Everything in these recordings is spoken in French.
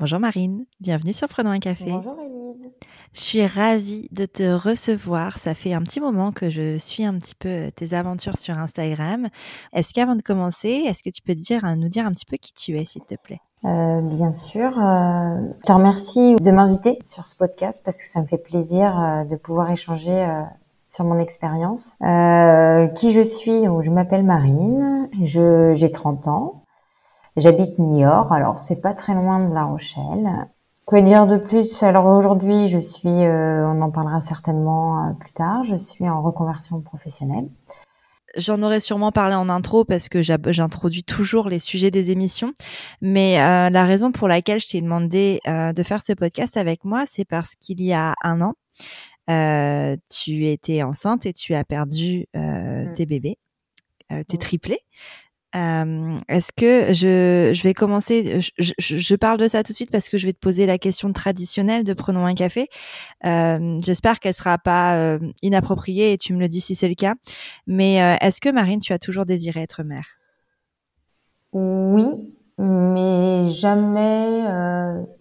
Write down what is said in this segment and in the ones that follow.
Bonjour Marine, bienvenue sur Prenons un café. Bonjour Elise. Je suis ravie de te recevoir. Ça fait un petit moment que je suis un petit peu tes aventures sur Instagram. Est-ce qu'avant de commencer, est-ce que tu peux dire, nous dire un petit peu qui tu es, s'il te plaît? Euh, Bien sûr. Euh, je te remercie de m'inviter sur ce podcast parce que ça me fait plaisir euh, de pouvoir échanger euh, sur mon expérience. Euh, qui je suis? Donc, Je m'appelle Marine, j'ai 30 ans. J'habite Niort, alors c'est pas très loin de La Rochelle. Quoi dire de plus? Alors aujourd'hui, je suis, euh, on en parlera certainement euh, plus tard, je suis en reconversion professionnelle. J'en aurais sûrement parlé en intro parce que j'introduis toujours les sujets des émissions. Mais euh, la raison pour laquelle je t'ai demandé euh, de faire ce podcast avec moi, c'est parce qu'il y a un an, euh, tu étais enceinte et tu as perdu mmh. tes bébés, tes mmh. triplés. Euh, Est-ce que je, je vais commencer je, je, parle de ça tout de suite parce que je vais te poser la question traditionnelle de prenons un café. J'espère qu'elle sera pas inappropriée et tu me le dis si c'est le cas. Mais est-ce que Marine, tu as toujours désiré être mère? Oui, mais jamais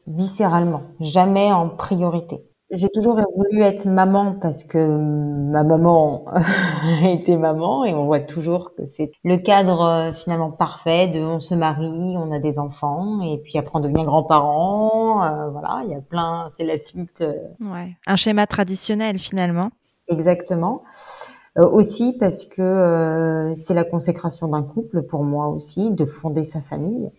viscéralement, jamais en priorité. J'ai toujours voulu être maman parce que ma maman était maman et on voit toujours que c'est le cadre euh, finalement parfait de on se marie, on a des enfants et puis après on devient grand-parent. Euh, voilà, il y a plein, c'est la suite. Euh. Ouais, un schéma traditionnel finalement. Exactement. Euh, aussi parce que euh, c'est la consécration d'un couple pour moi aussi, de fonder sa famille.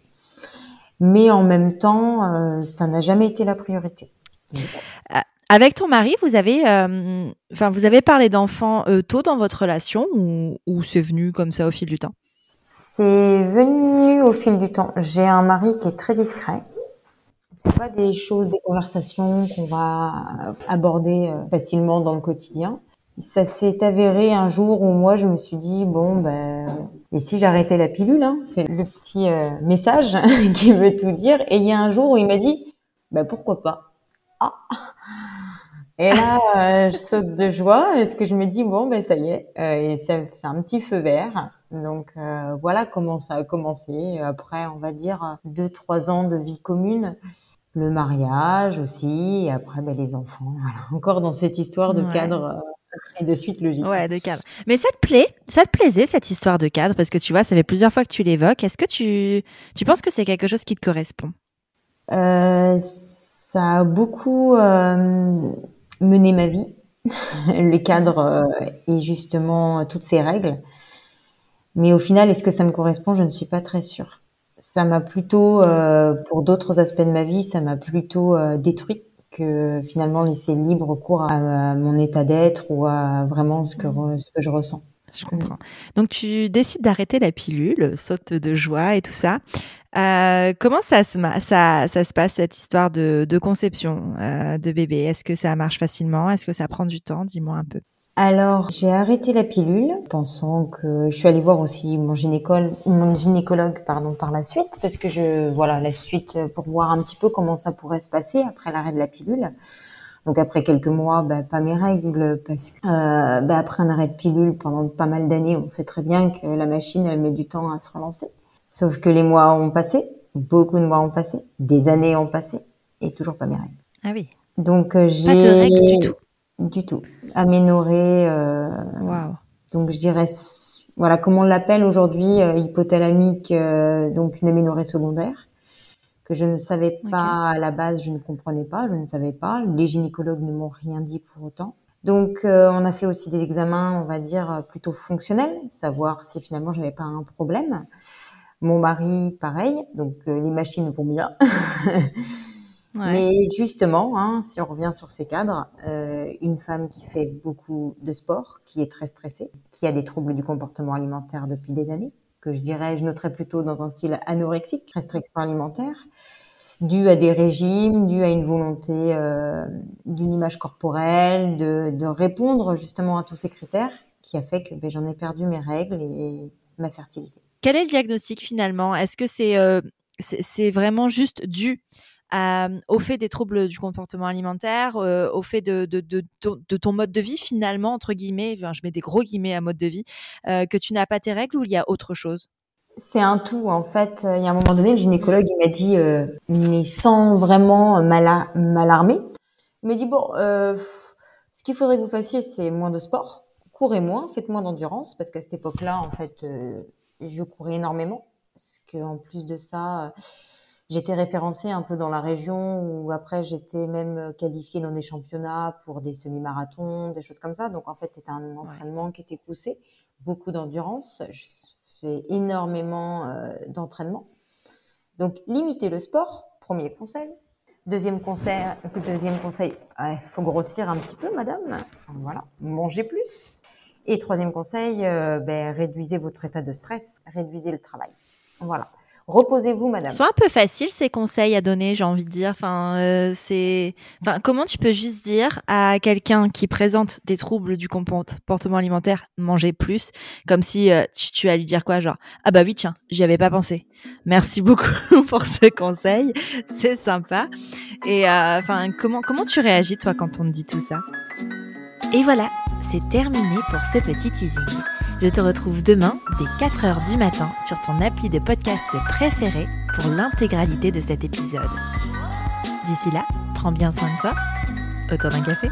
Mais en même temps, ça n'a jamais été la priorité. Avec ton mari, vous avez, euh, vous avez parlé d'enfants euh, tôt dans votre relation ou, c'est venu comme ça au fil du temps? C'est venu au fil du temps. J'ai un mari qui est très discret. C'est pas des choses, des conversations qu'on va aborder euh, facilement dans le quotidien. Ça s'est avéré un jour où moi je me suis dit bon ben et si j'arrêtais la pilule, hein, c'est le petit message qui veut tout dire. Et il y a un jour où il m'a dit ben pourquoi pas? Ah et là, euh, je saute de joie est-ce que je me dis bon ben ça y est, euh, et c'est un petit feu vert. Donc euh, voilà comment ça a commencé. Après, on va dire deux trois ans de vie commune, le mariage aussi, et après ben, les enfants. Voilà. Encore dans cette histoire de ouais. cadre et de suite logique. Ouais, de cadre. Mais ça te plaît Ça te plaisait cette histoire de cadre? Parce que tu vois, ça fait plusieurs fois que tu l'évoques. Est-ce que tu tu penses que c'est quelque chose qui te correspond? Euh, Ça a beaucoup mener ma vie, le cadre euh, et justement toutes ces règles. Mais au final, est-ce que ça me correspond? Je ne suis pas très sûre. Ça m'a plutôt, euh, pour d'autres aspects de ma vie, ça m'a plutôt euh, détruit que finalement laisser libre cours à, à mon état d'être ou à vraiment ce que, ce que je ressens. Je comprends. Donc tu décides d'arrêter la pilule, saute de joie et tout ça. Euh, comment ça se, ça, ça se passe cette histoire de, conception euh, de bébé? Est-ce que ça marche facilement? Est-ce que ça prend du temps? Dis-moi un peu. Alors, j'ai arrêté la pilule, pensant que je suis allée voir aussi mon gynécologue, mon gynécologue pardon, par la suite, parce que je, voilà, la suite pour voir un petit peu comment ça pourrait se passer après l'arrêt de la pilule. Donc après quelques mois, bah, pas mes règles, parce que euh, bah, après un arrêt de pilule pendant pas mal d'années, on sait très bien que la machine, elle met du temps à se relancer. Sauf que les mois ont passé, beaucoup de mois ont passé, des années ont passé, et toujours pas mes règles. Ah oui. Donc j'ai pas de règles du tout. Du tout. Aménorrhée. Euh... Wow. Donc je dirais, voilà, comment on l'appelle aujourd'hui, euh, hypothalamique, euh, donc une aménorrhée secondaire que je ne savais pas okay. à la base, je ne comprenais pas, je ne savais pas. Les gynécologues ne m'ont rien dit pour autant. Donc, euh, on a fait aussi des examens, on va dire plutôt fonctionnels, savoir si finalement j'avais pas un problème. Mon mari, pareil. Donc, euh, les machines vont bien. ouais. Mais justement, hein, si on revient sur ces cadres, euh, une femme qui fait beaucoup de sport, qui est très stressée, qui a des troubles du comportement alimentaire depuis des années, que je dirais, je noterais plutôt dans un style anorexique, restriction alimentaire, dû à des régimes, dû à une volonté euh, d'une image corporelle, de, répondre justement à tous ces critères, qui a fait que ben, j'en ai perdu mes règles et ma fertilité. Quel est le diagnostic finalement? Est-ce que c'est euh, c'est vraiment juste dû au fait des troubles du comportement alimentaire, euh, au fait de, de, de, de, ton mode de vie finalement, entre guillemets, enfin, je mets des gros guillemets à mode de vie, euh, que tu n'as pas tes règles ou il y a autre chose? C'est un tout en fait. Il y a un moment donné, le gynécologue il m'a dit, euh, mais sans vraiment m'alarmer, il m'a dit bon, euh, ce qu'il faudrait que vous fassiez, c'est moins de sport, courez moins, faites moins d'endurance, parce qu'à cette époque-là, en fait, euh, je courais énormément, parce qu'en plus de ça, j'étais référencée un peu dans la région, où après j'étais même qualifiée dans des championnats pour des semi-marathons, des choses comme ça. Donc en fait, c'était un entraînement qui était poussé, beaucoup d'endurance énormément euh, d'entraînement. Donc, limiter le sport, premier conseil. Deuxième conseil, deuxième conseil, il faut grossir un petit peu, madame. Voilà, manger plus. Et troisième conseil, euh, ben, réduisez votre état de stress, réduisez le travail. Voilà. Reposez-vous, madame. Soit un peu facile ces conseils à donner, j'ai envie de dire. Enfin, euh, c'est, enfin, comment tu peux juste dire à quelqu'un qui présente des troubles du comportement alimentaire, manger plus, comme si euh, tu, tu, lui dire quoi, genre, ah bah oui, tiens, j'y avais pas pensé. Merci beaucoup pour ce conseil, c'est sympa. Et euh, enfin, comment comment tu réagis toi quand on te dit tout ça? Et voilà, c'est terminé pour ce petit teasing. Je te retrouve demain dès 4h du matin sur ton appli de podcast préféré pour l'intégralité de cet épisode. D'ici là, prends bien soin de toi. Autour d'un café